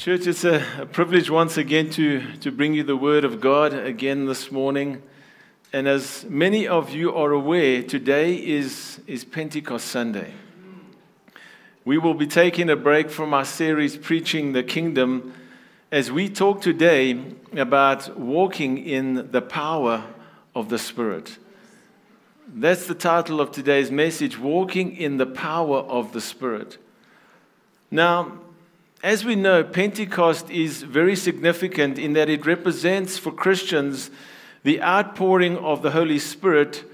Church, it's a, a, privilege once again to, to bring you the Word of God again this morning. And as many of you are aware, today is, is Pentecost Sunday. We will be taking a break from our series, Preaching the Kingdom, as we talk today about walking in the power of the Spirit. That's the title of today's message Walking in the Power of the Spirit. Now, as we know, Pentecost is very significant in that it represents for Christians the outpouring of the Holy Spirit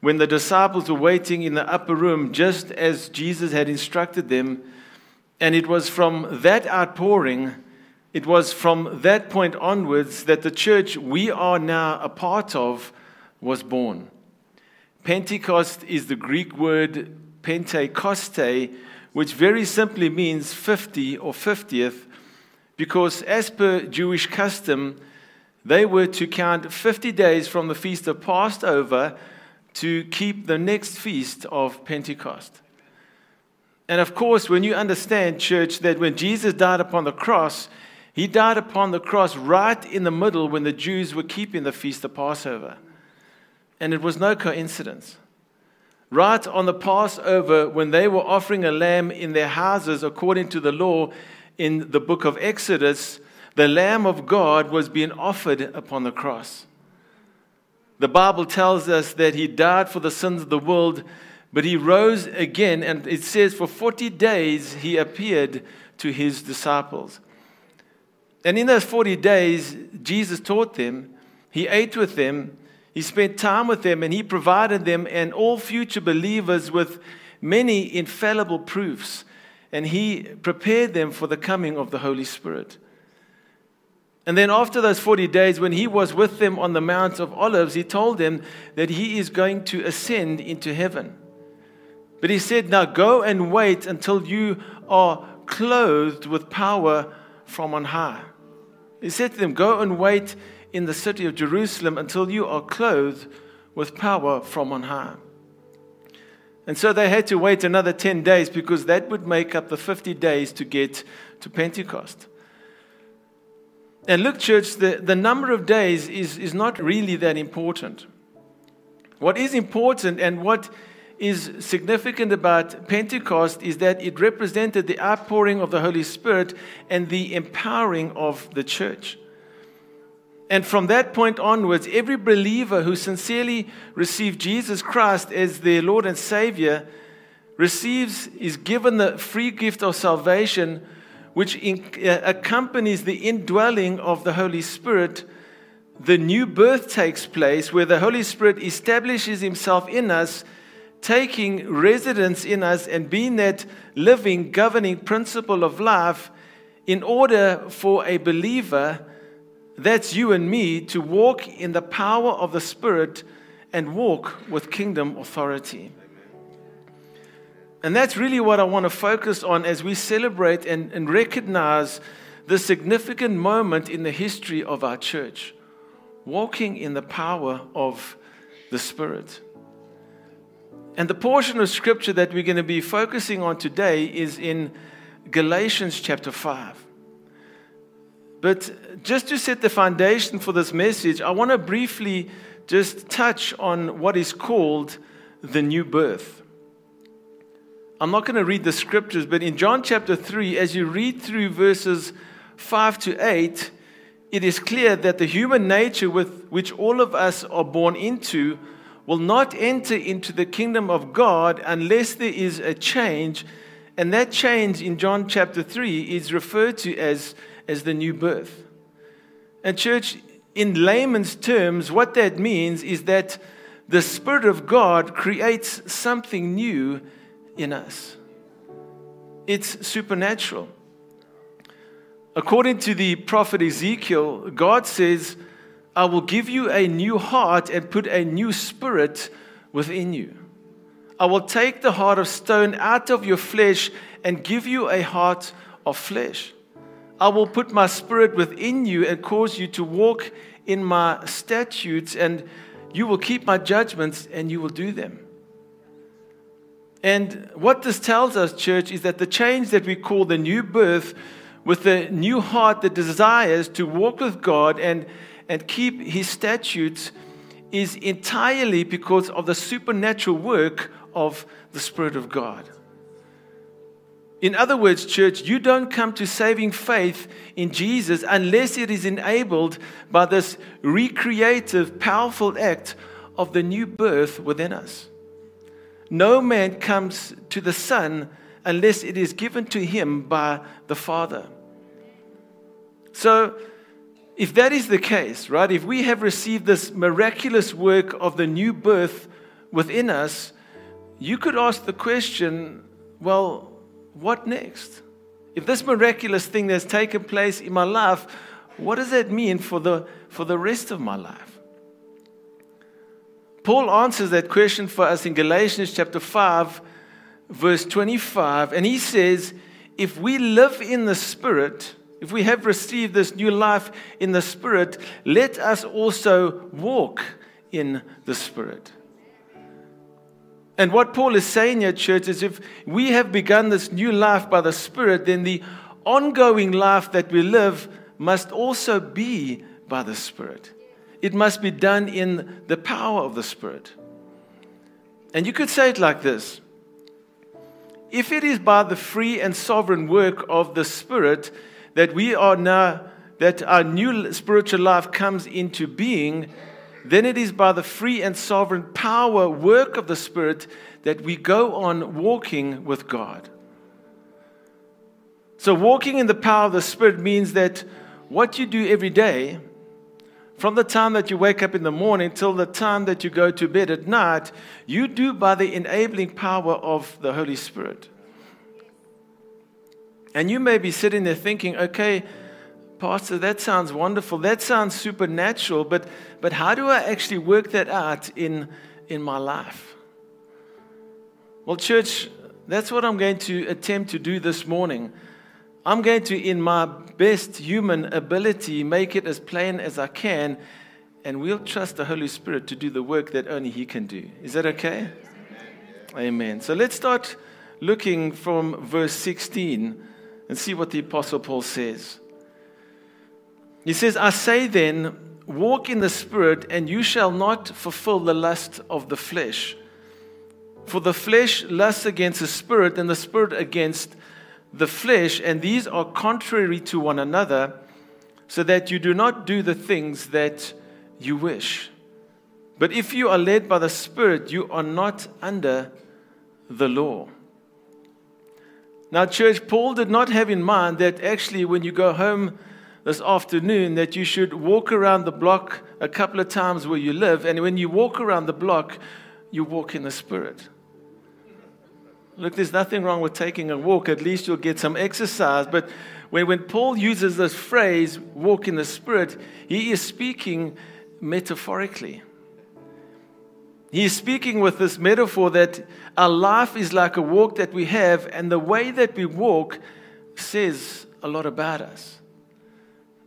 when the disciples were waiting in the upper room, just as Jesus had instructed them. And it was from that outpouring, it was from that point onwards that the church we are now a part of was born. Pentecost is the Greek word Pentecoste, which very simply means 50 or 50th, because as per Jewish custom, they were to count 50 days from the feast of Passover to keep the next feast of Pentecost. And of course, when you understand, church, that when Jesus died upon the cross, he died upon the cross right in the middle when the Jews were keeping the feast of Passover. And it was no coincidence right on the Passover when they were offering a lamb in their houses according to the law in the book of Exodus, the Lamb of God was being offered upon the cross. The Bible tells us that he died for the sins of the world, but he rose again, and it says for 40 days he appeared to his disciples. And in those 40 days, Jesus taught them, he ate with them, he spent time with them and he provided them and all future believers with many infallible proofs. And he prepared them for the coming of the Holy Spirit. And then, after those 40 days, when he was with them on the Mount of Olives, he told them that he is going to ascend into heaven. But he said, Now go and wait until you are clothed with power from on high. He said to them, Go and wait in the city of Jerusalem until you are clothed with power from on high. And so they had to wait another 10 days because that would make up the 50 days to get to Pentecost. And look, church, the, the number of days is, is not really that important. What is important and what is significant about Pentecost is that it represented the outpouring of the Holy Spirit and the empowering of the church. And from that point onwards, every believer who sincerely received Jesus Christ as their Lord and Savior receives, is given the free gift of salvation, which in, uh, accompanies the indwelling of the Holy Spirit. The new birth takes place where the Holy Spirit establishes Himself in us, taking residence in us, and being that living, governing principle of life in order for a believer that's you and me to walk in the power of the Spirit and walk with kingdom authority. And that's really what I want to focus on as we celebrate and, and recognize the significant moment in the history of our church walking in the power of the Spirit. And the portion of scripture that we're going to be focusing on today is in Galatians chapter 5. But just to set the foundation for this message, I want to briefly just touch on what is called the new birth. I'm not going to read the scriptures, but in John chapter 3, as you read through verses 5 to 8, it is clear that the human nature with which all of us are born into will not enter into the kingdom of God unless there is a change. And that change in John chapter 3 is referred to as as the new birth. And, church, in layman's terms, what that means is that the Spirit of God creates something new in us. It's supernatural. According to the prophet Ezekiel, God says, I will give you a new heart and put a new spirit within you. I will take the heart of stone out of your flesh and give you a heart of flesh. I will put my spirit within you and cause you to walk in my statutes, and you will keep my judgments and you will do them. And what this tells us, church, is that the change that we call the new birth with the new heart that desires to walk with God and, and keep his statutes is entirely because of the supernatural work of the Spirit of God. In other words, church, you don't come to saving faith in Jesus unless it is enabled by this recreative, powerful act of the new birth within us. No man comes to the Son unless it is given to him by the Father. So, if that is the case, right, if we have received this miraculous work of the new birth within us, you could ask the question well, what next? If this miraculous thing that's taken place in my life, what does that mean for the, for the rest of my life? Paul answers that question for us in Galatians chapter 5, verse 25, and he says, If we live in the Spirit, if we have received this new life in the Spirit, let us also walk in the Spirit. And what Paul is saying here, church, is if we have begun this new life by the Spirit, then the ongoing life that we live must also be by the Spirit. It must be done in the power of the Spirit. And you could say it like this If it is by the free and sovereign work of the Spirit, that we are now, that our new spiritual life comes into being, then it is by the free and sovereign power, work of the Spirit, that we go on walking with God. So, walking in the power of the Spirit means that what you do every day, from the time that you wake up in the morning till the time that you go to bed at night, you do by the enabling power of the Holy Spirit. And you may be sitting there thinking, okay, Pastor, that sounds wonderful. That sounds supernatural, but, but how do I actually work that out in, in my life? Well, church, that's what I'm going to attempt to do this morning. I'm going to, in my best human ability, make it as plain as I can, and we'll trust the Holy Spirit to do the work that only He can do. Is that okay? Amen. So let's start looking from verse 16 and see what the Apostle Paul says. He says, I say then, walk in the Spirit, and you shall not fulfill the lust of the flesh. For the flesh lusts against the Spirit, and the Spirit against the flesh, and these are contrary to one another, so that you do not do the things that you wish. But if you are led by the Spirit, you are not under the law. Now, church, Paul did not have in mind that actually when you go home this afternoon that you should walk around the block a couple of times where you live, and when you walk around the block, you walk in the Spirit. Look, there's nothing wrong with taking a walk. At least you'll get some exercise. But when, when Paul uses this phrase, walk in the Spirit, he is speaking metaphorically. He is speaking with this metaphor that our life is like a walk that we have, and the way that we walk says a lot about us.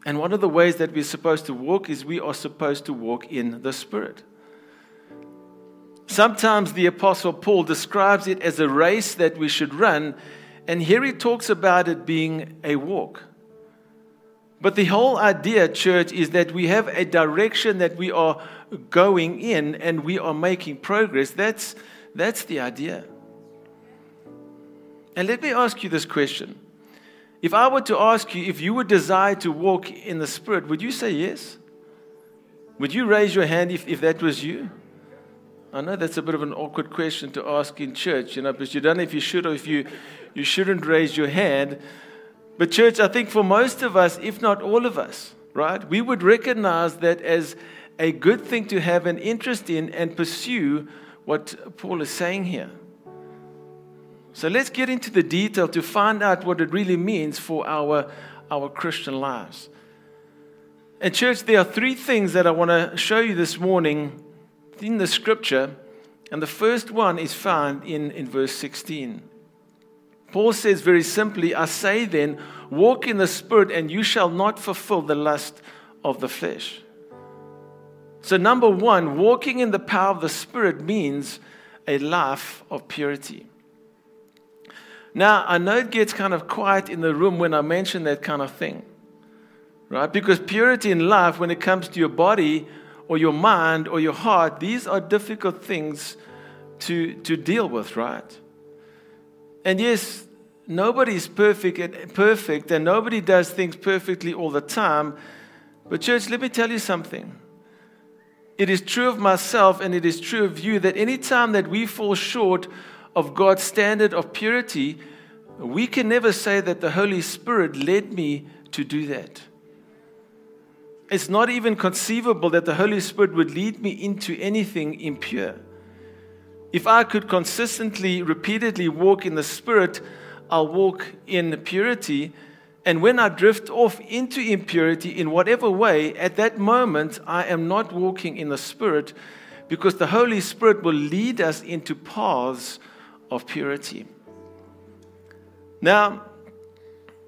And one of the ways that we're supposed to walk is we are supposed to walk in the Spirit. Sometimes the Apostle Paul describes it as a race that we should run, and here he talks about it being a walk. But the whole idea, church, is that we have a direction that we are going in and we are making progress. That's, that's the idea. And let me ask you this question. If I were to ask you if you would desire to walk in the Spirit, would you say yes? Would you raise your hand if, if that was you? I know that's a bit of an awkward question to ask in church, you know, because you don't know if you should or if you, you shouldn't raise your hand. But, church, I think for most of us, if not all of us, right, we would recognize that as a good thing to have an interest in and pursue what Paul is saying here. So let's get into the detail to find out what it really means for our, our Christian lives. And, church, there are three things that I want to show you this morning in the scripture. And the first one is found in, in verse 16. Paul says very simply, I say then, walk in the Spirit, and you shall not fulfill the lust of the flesh. So, number one, walking in the power of the Spirit means a life of purity. Now, I know it gets kind of quiet in the room when I mention that kind of thing, right? Because purity in life, when it comes to your body or your mind or your heart, these are difficult things to, to deal with, right? And yes, nobody is perfect, perfect, and nobody does things perfectly all the time. But, church, let me tell you something. It is true of myself and it is true of you that any time that we fall short of God's standard of purity, we can never say that the Holy Spirit led me to do that. It's not even conceivable that the Holy Spirit would lead me into anything impure. If I could consistently, repeatedly walk in the Spirit, I'll walk in purity. And when I drift off into impurity in whatever way, at that moment, I am not walking in the Spirit because the Holy Spirit will lead us into paths of purity. Now,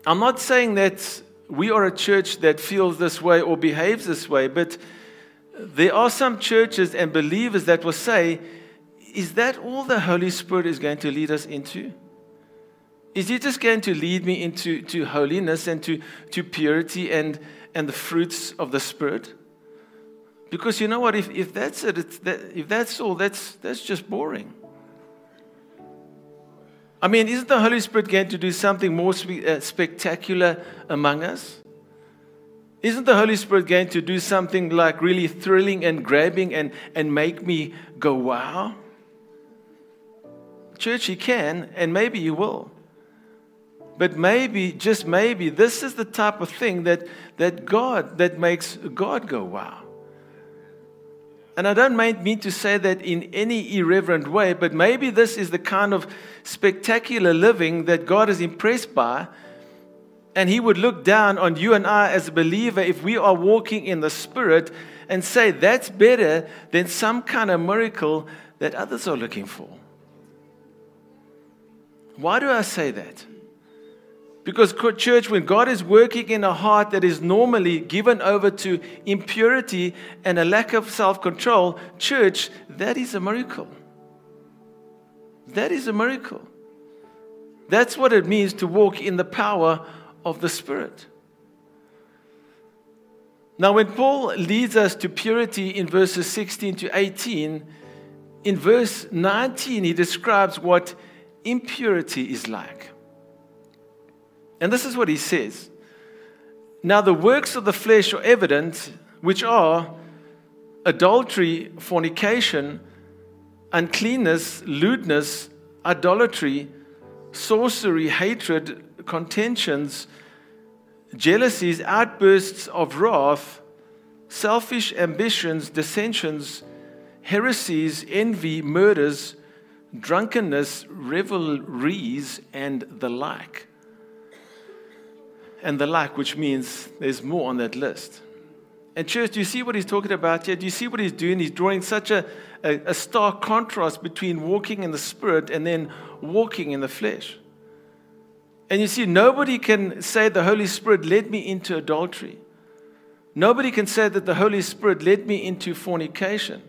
I'm not saying that we are a church that feels this way or behaves this way, but there are some churches and believers that will say, Is that all the Holy Spirit is going to lead us into? Is He just going to lead me into to holiness and to, to purity and, and the fruits of the Spirit? Because you know what? If, if that's it, that, if that's all, that's, that's just boring. I mean, isn't the Holy Spirit going to do something more spe- uh, spectacular among us? Isn't the Holy Spirit going to do something like really thrilling and grabbing and, and make me go, wow? Church, He can, and maybe He will. But maybe, just maybe, this is the type of thing that, that God, that makes God go, wow. And I don't mean to say that in any irreverent way, but maybe this is the kind of spectacular living that God is impressed by. And He would look down on you and I as a believer if we are walking in the Spirit and say, that's better than some kind of miracle that others are looking for. Why do I say that? Because, church, when God is working in a heart that is normally given over to impurity and a lack of self control, church, that is a miracle. That is a miracle. That's what it means to walk in the power of the Spirit. Now, when Paul leads us to purity in verses 16 to 18, in verse 19, he describes what impurity is like. And this is what he says. Now, the works of the flesh are evident, which are adultery, fornication, uncleanness, lewdness, idolatry, sorcery, hatred, contentions, jealousies, outbursts of wrath, selfish ambitions, dissensions, heresies, envy, murders, drunkenness, revelries, and the like and the like, which means there's more on that list. And, church, do you see what he's talking about here? Do you see what he's doing? He's drawing such a, a, a stark contrast between walking in the spirit and then walking in the flesh. And you see, nobody can say the Holy Spirit led me into adultery. Nobody can say that the Holy Spirit led me into fornication.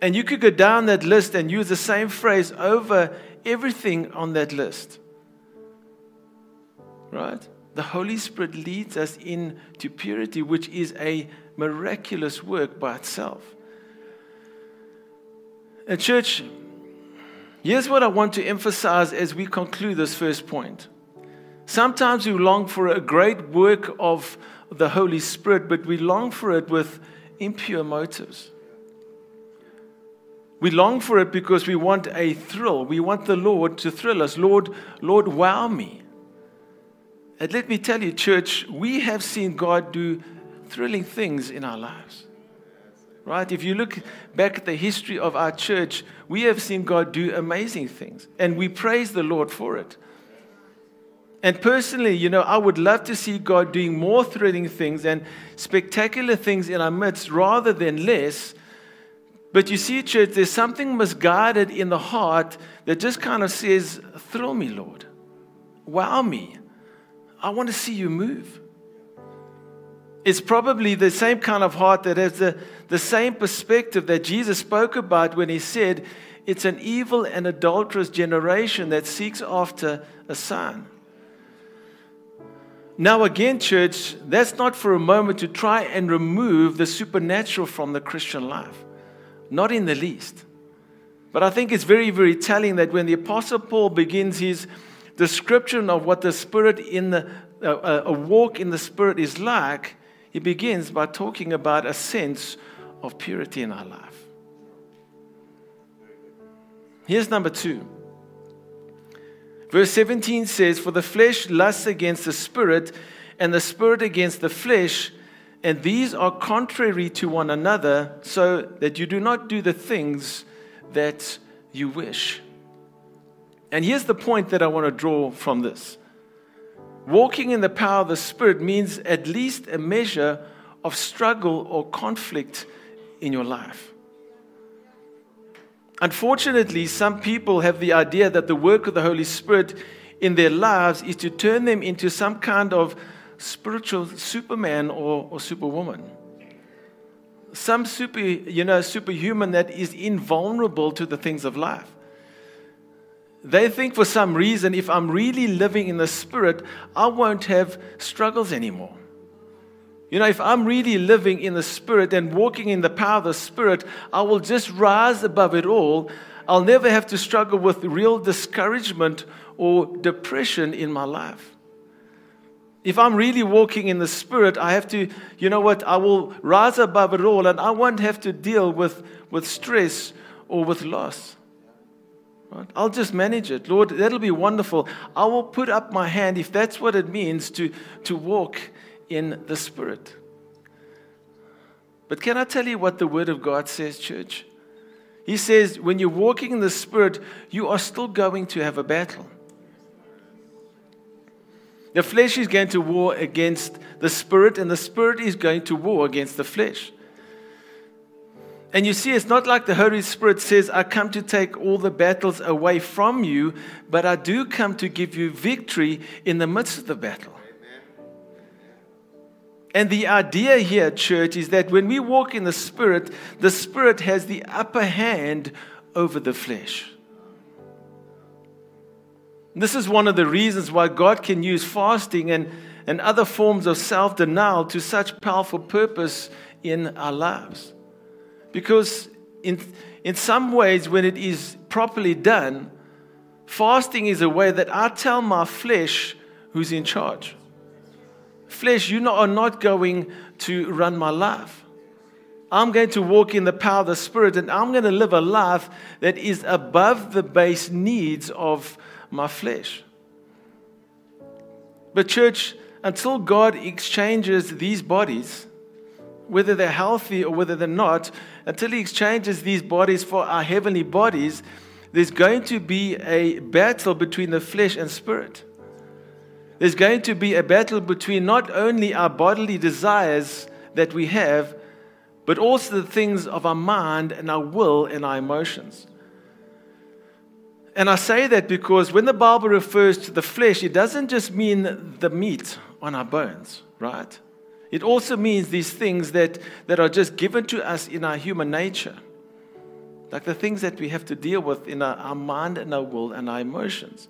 And you could go down that list and use the same phrase over everything on that list. Right? The Holy Spirit leads us into purity, which is a miraculous work by itself. And, church, here's what I want to emphasize as we conclude this first point. Sometimes we long for a great work of the Holy Spirit, but we long for it with impure motives. We long for it because we want a thrill. We want the Lord to thrill us. Lord, Lord, wow me. And let me tell you, church, we have seen God do thrilling things in our lives. Right? If you look back at the history of our church, we have seen God do amazing things. And we praise the Lord for it. And personally, you know, I would love to see God doing more thrilling things and spectacular things in our midst rather than less. But you see, church, there's something misguided in the heart that just kind of says, Thrill me, Lord. Wow me. I want to see you move. It's probably the same kind of heart that has the, the same perspective that Jesus spoke about when he said, it's an evil and adulterous generation that seeks after a sign. Now, again, church, that's not for a moment to try and remove the supernatural from the Christian life. Not in the least. But I think it's very, very telling that when the Apostle Paul begins his description of what the Spirit in the, uh, a walk in the Spirit is like, he begins by talking about a sense of purity in our life. Here's number two. Verse 17 says, For the flesh lusts against the spirit, and the spirit against the flesh, and these are contrary to one another, so that you do not do the things that you wish. And here's the point that I want to draw from this walking in the power of the Spirit means at least a measure of struggle or conflict in your life. Unfortunately, some people have the idea that the work of the Holy Spirit in their lives is to turn them into some kind of spiritual superman or, or superwoman. Some super, you know, superhuman that is invulnerable to the things of life. They think for some reason, if I'm really living in the Spirit, I won't have struggles anymore. You know, if I'm really living in the Spirit and walking in the power of the Spirit, I will just rise above it all. I'll never have to struggle with real discouragement or depression in my life. If I'm really walking in the Spirit, I have to, you know what, I will rise above it all and I won't have to deal with, with stress or with loss. Right? I'll just manage it. Lord, that'll be wonderful. I will put up my hand if that's what it means to, to walk in the Spirit. But can I tell you what the Word of God says, church? He says, when you're walking in the Spirit, you are still going to have a battle. The flesh is going to war against the Spirit, and the Spirit is going to war against the flesh. And you see, it's not like the Holy Spirit says, I come to take all the battles away from you, but I do come to give you victory in the midst of the battle. And the idea here, church, is that when we walk in the Spirit, the Spirit has the upper hand over the flesh. This is one of the reasons why God can use fasting and, and other forms of self denial to such powerful purpose in our lives. Because in, in some ways, when it is properly done, fasting is a way that I tell my flesh who's in charge. Flesh, you are not going to run my life. I'm going to walk in the power of the Spirit and I'm going to live a life that is above the base needs of my flesh. But, church, until God exchanges these bodies, whether they're healthy or whether they're not, until He exchanges these bodies for our heavenly bodies, there's going to be a battle between the flesh and spirit. There's going to be a battle between not only our bodily desires that we have, but also the things of our mind and our will and our emotions. And I say that because when the Bible refers to the flesh, it doesn't just mean the meat on our bones, right? It also means these things that, that are just given to us in our human nature, like the things that we have to deal with in our, our mind and our will and our emotions.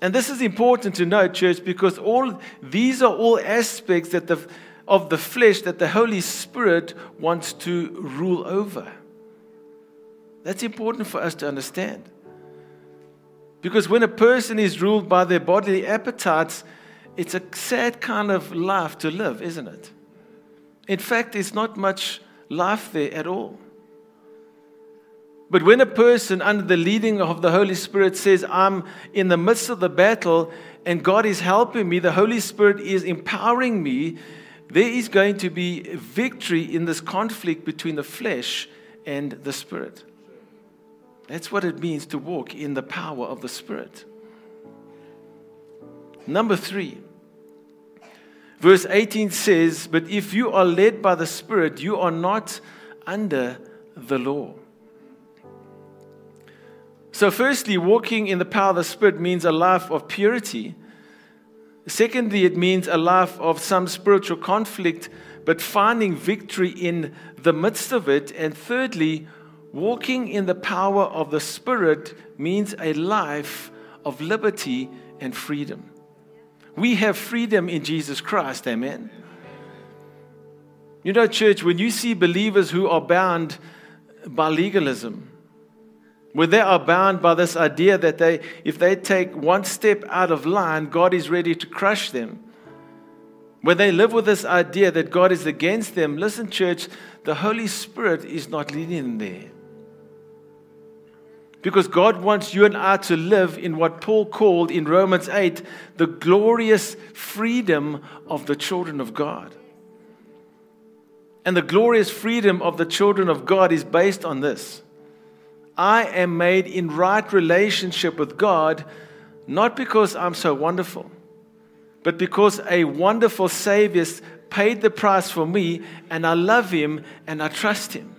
And this is important to know, church, because all these are all aspects that the, of the flesh that the Holy Spirit wants to rule over. That's important for us to understand. Because when a person is ruled by their bodily appetites, it's a sad kind of life to live, isn't it? In fact, there's not much life there at all. But when a person, under the leading of the Holy Spirit, says, I'm in the midst of the battle and God is helping me, the Holy Spirit is empowering me, there is going to be victory in this conflict between the flesh and the Spirit. That's what it means to walk in the power of the Spirit. Number three, verse 18 says, But if you are led by the Spirit, you are not under the law. So, firstly, walking in the power of the Spirit means a life of purity. Secondly, it means a life of some spiritual conflict, but finding victory in the midst of it. And thirdly, walking in the power of the Spirit means a life of liberty and freedom. We have freedom in Jesus Christ, amen. You know, church, when you see believers who are bound by legalism, where they are bound by this idea that they, if they take one step out of line, God is ready to crush them. When they live with this idea that God is against them, listen, church, the Holy Spirit is not leading them there. Because God wants you and I to live in what Paul called in Romans 8 the glorious freedom of the children of God. And the glorious freedom of the children of God is based on this I am made in right relationship with God, not because I'm so wonderful, but because a wonderful Savior paid the price for me, and I love Him and I trust Him.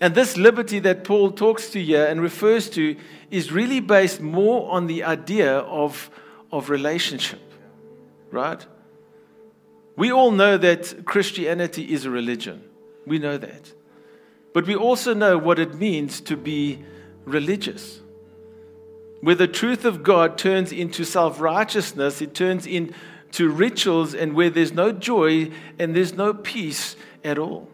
And this liberty that Paul talks to here and refers to is really based more on the idea of, of relationship, right? We all know that Christianity is a religion. We know that. But we also know what it means to be religious. Where the truth of God turns into self righteousness, it turns into rituals, and where there's no joy and there's no peace at all.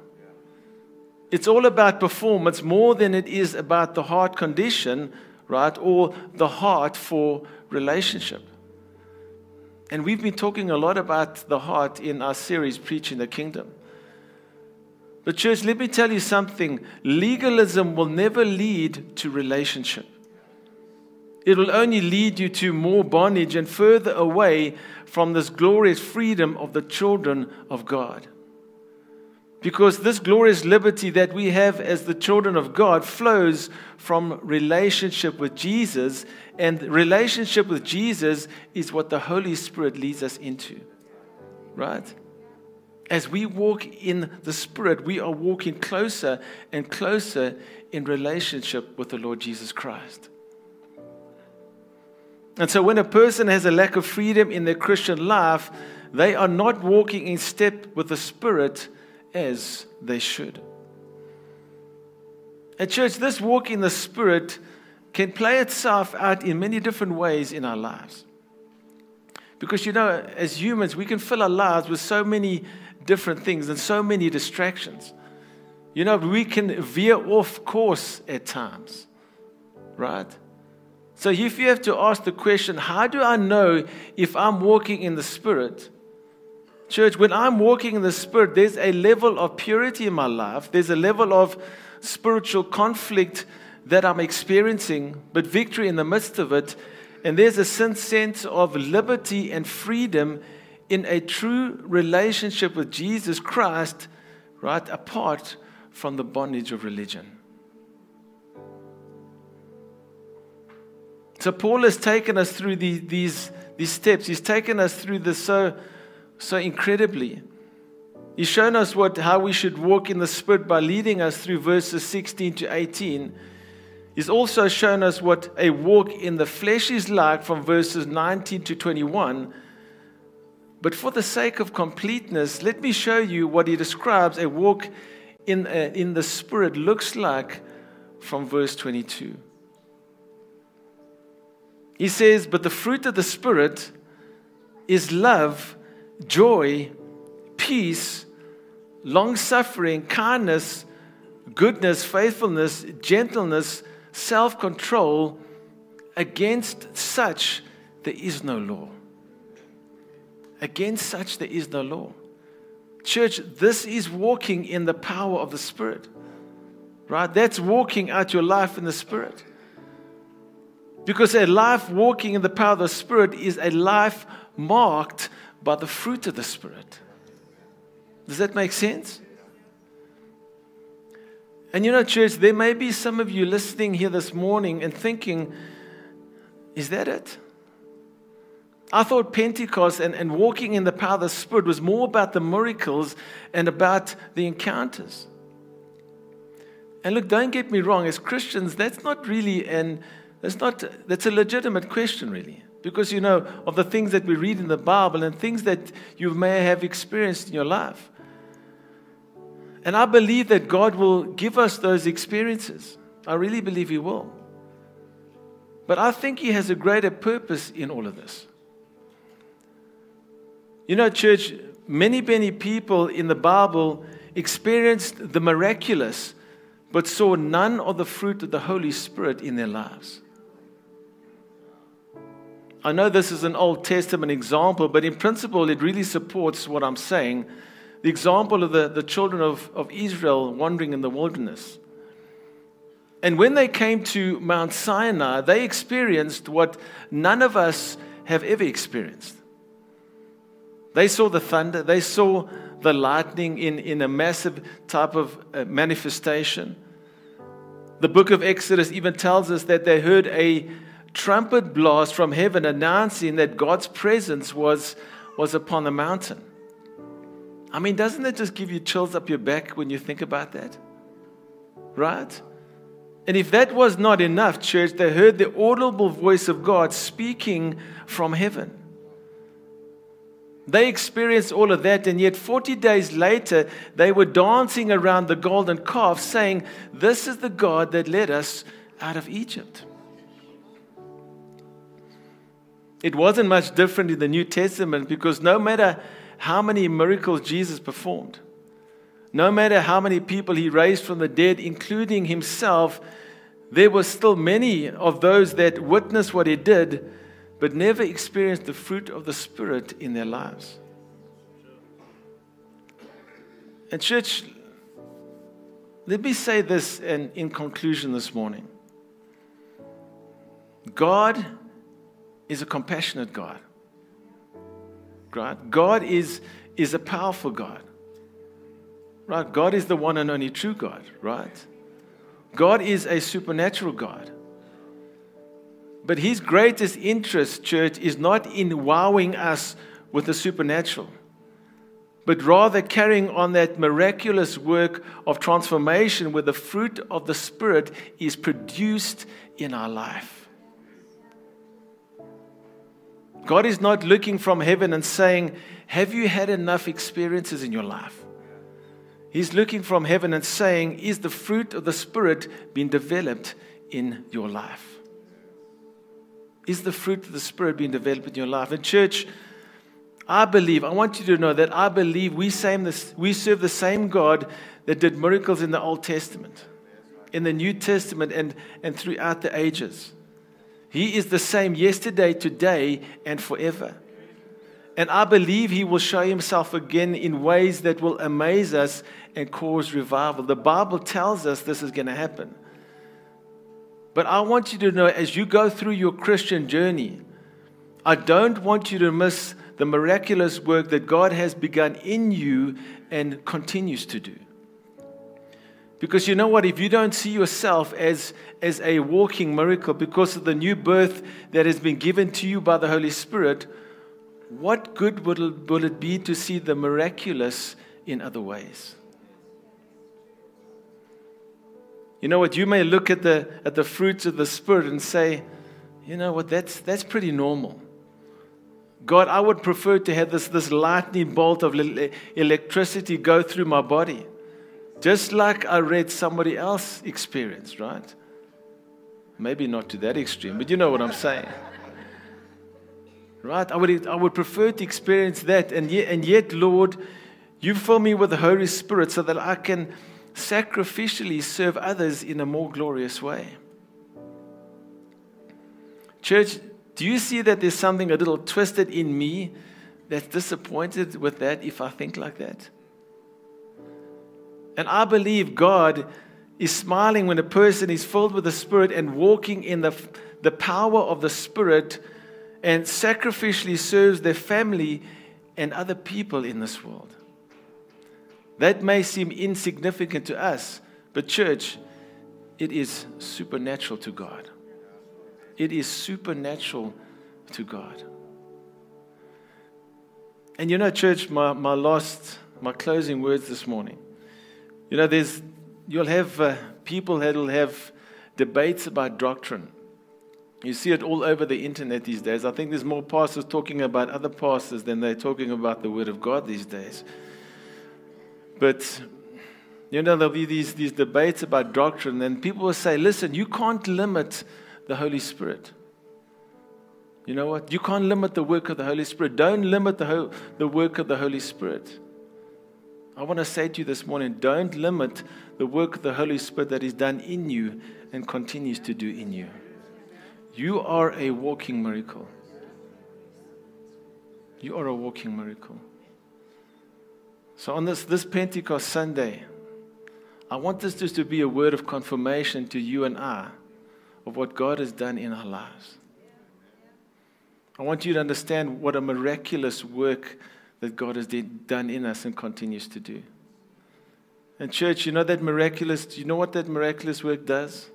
It's all about performance more than it is about the heart condition, right? Or the heart for relationship. And we've been talking a lot about the heart in our series, Preaching the Kingdom. But, church, let me tell you something legalism will never lead to relationship. It will only lead you to more bondage and further away from this glorious freedom of the children of God. Because this glorious liberty that we have as the children of God flows from relationship with Jesus, and relationship with Jesus is what the Holy Spirit leads us into. Right? As we walk in the Spirit, we are walking closer and closer in relationship with the Lord Jesus Christ. And so, when a person has a lack of freedom in their Christian life, they are not walking in step with the Spirit as they should. At church, this walk in the Spirit can play itself out in many different ways in our lives. Because, you know, as humans, we can fill our lives with so many different things and so many distractions. You know, we can veer off course at times, right? So, if you have to ask the question, how do I know if I'm walking in the Spirit? Church, when I'm walking in the Spirit, there's a level of purity in my life, there's a level of spiritual conflict that I'm experiencing, but victory in the midst of it. And there's a sense of liberty and freedom in a true relationship with Jesus Christ, right, apart from the bondage of religion. So, Paul has taken us through the, these, these steps. He's taken us through this so so incredibly. He's shown us what, how we should walk in the Spirit by leading us through verses 16 to 18. He's also shown us what a walk in the flesh is like from verses 19 to 21. But for the sake of completeness, let me show you what he describes a walk in, uh, in the Spirit looks like from verse 22. He says, But the fruit of the Spirit is love joy, peace, long suffering, kindness, goodness, faithfulness, gentleness, self control. Against such there is no law. Against such there is no law. Church, this is walking in the power of the Spirit. Right? That's walking out your life in the Spirit. Because a life walking in the power of the Spirit is a life marked by the fruit of the Spirit. Does that make sense? And you know, church, there may be some of you listening here this morning and thinking, is that it? I thought Pentecost and, and walking in the power of the Spirit was more about the miracles and about the encounters. And look, don't get me wrong, as Christians, that's not really an that's not that's a legitimate question, really because you know of the things that we read in the Bible and things that you may have experienced in your life. And I believe that God will give us those experiences. I really believe He will. But I think He has a greater purpose in all of this. You know, church, many, many people in the Bible experienced the miraculous, but saw none of the fruit of the Holy Spirit in their lives. I know this is an Old Testament example, but in principle, it really supports what I'm saying. The example of the, the children of, of Israel wandering in the wilderness. And when they came to Mount Sinai, they experienced what none of us have ever experienced. They saw the thunder, they saw the lightning in, in a massive type of uh, manifestation. The book of Exodus even tells us that they heard a trumpet blast from heaven announcing that God's presence was, was upon the mountain. I mean, doesn't that just give you chills up your back when you think about that? Right? And if that was not enough, church, they heard the audible voice of God speaking from heaven. They experienced all of that, and yet 40 days later, they were dancing around the golden calf, saying, This is the God that led us out of Egypt. It wasn't much different in the New Testament because no matter how many miracles Jesus performed, no matter how many people he raised from the dead, including himself, there were still many of those that witnessed what he did, but never experienced the fruit of the Spirit in their lives. And, church, let me say this in, in conclusion this morning God is a compassionate God. Right? God is, is a powerful God. Right? God is the one and only true God, right? God is a supernatural God. But his greatest interest, church, is not in wowing us with the supernatural, but rather carrying on that miraculous work of transformation where the fruit of the Spirit is produced in our life. God is not looking from heaven and saying, Have you had enough experiences in your life? He's looking from heaven and saying, Is the fruit of the Spirit being developed in your life? Is the fruit of the Spirit being developed in your life? And, church, I believe, I want you to know that I believe we, this, we serve the same God that did miracles in the Old Testament, in the New Testament, and, and throughout the ages. He is the same yesterday, today, and forever. And I believe He will show Himself again in ways that will amaze us and cause revival. The Bible tells us this is going to happen. But I want you to know as you go through your Christian journey, I don't want you to miss the miraculous work that God has begun in you and continues to do. Because you know what? If you don't see yourself as, as a walking miracle because of the new birth that has been given to you by the Holy Spirit, what good will it, will it be to see the miraculous in other ways? You know what? You may look at the, at the fruits of the Spirit and say, you know what? That's, that's pretty normal. God, I would prefer to have this, this lightning bolt of electricity go through my body. Just like I read somebody else experience, right? Maybe not to that extreme, but you know what I'm saying. Right? I would, I would prefer to experience that. And yet, and yet, Lord, you fill me with the Holy Spirit so that I can sacrificially serve others in a more glorious way. Church, do you see that there's something a little twisted in me that's disappointed with that if I think like that? And I believe God is smiling when a person is filled with the Spirit and walking in the, the power of the Spirit and sacrificially serves their family and other people in this world. That may seem insignificant to us, but, church, it is supernatural to God. It is supernatural to God. And you know, church, my, my last, my closing words this morning you know, there's, you'll have uh, people that will have debates about doctrine. You see it all over the internet these days. I think there's more pastors talking about other pastors than they're talking about the Word of God these days. But You know, there'll be these, these debates about doctrine, and people will say, listen, you can't limit the Holy Spirit. You know what? You can't limit the work of the Holy Spirit. Don't limit the, ho- the work of the Holy Spirit. I want to say to you this morning don't limit the work of the Holy Spirit that is done in you and continues to do in you. You are a walking miracle. You are a walking miracle. So, on this, this Pentecost Sunday, I want this just to be a word of confirmation to you and I of what God has done in our lives. I want you to understand what a miraculous work that God has done in us and continues to do. And, church, you know that miraculous, you know what that miraculous work does?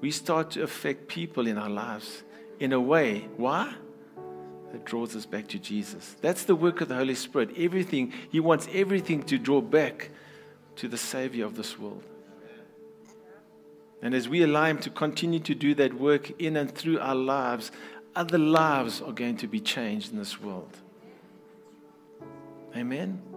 We start to affect people in our lives in a way. Why? That draws us back to Jesus. That's the work of the Holy Spirit. Everything, He wants everything to draw back to the Savior of this world. And as we allow Him to continue to do that work in and through our lives, other lives are going to be changed in this world. Amen.